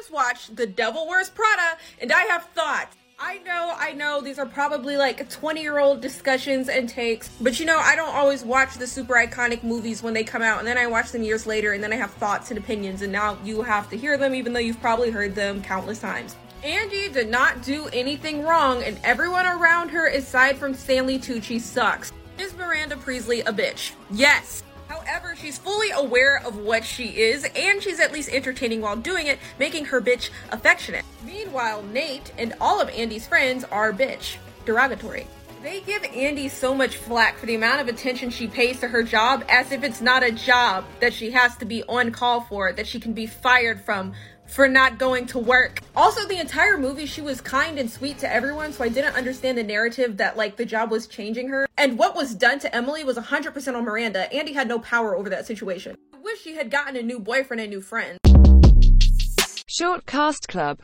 just watched The Devil Wears Prada and I have thoughts. I know, I know, these are probably like 20 year old discussions and takes, but you know, I don't always watch the super iconic movies when they come out, and then I watch them years later, and then I have thoughts and opinions, and now you have to hear them, even though you've probably heard them countless times. Andy did not do anything wrong, and everyone around her, aside from Stanley Tucci, sucks. Is Miranda Priestly a bitch? Yes. However, she's fully aware of what she is, and she's at least entertaining while doing it, making her bitch affectionate. Meanwhile, Nate and all of Andy's friends are bitch, derogatory. They give Andy so much flack for the amount of attention she pays to her job as if it's not a job that she has to be on call for, that she can be fired from for not going to work. Also, the entire movie, she was kind and sweet to everyone, so I didn't understand the narrative that, like, the job was changing her. And what was done to Emily was 100% on Miranda. Andy had no power over that situation. I wish she had gotten a new boyfriend and new friends. Short Cast Club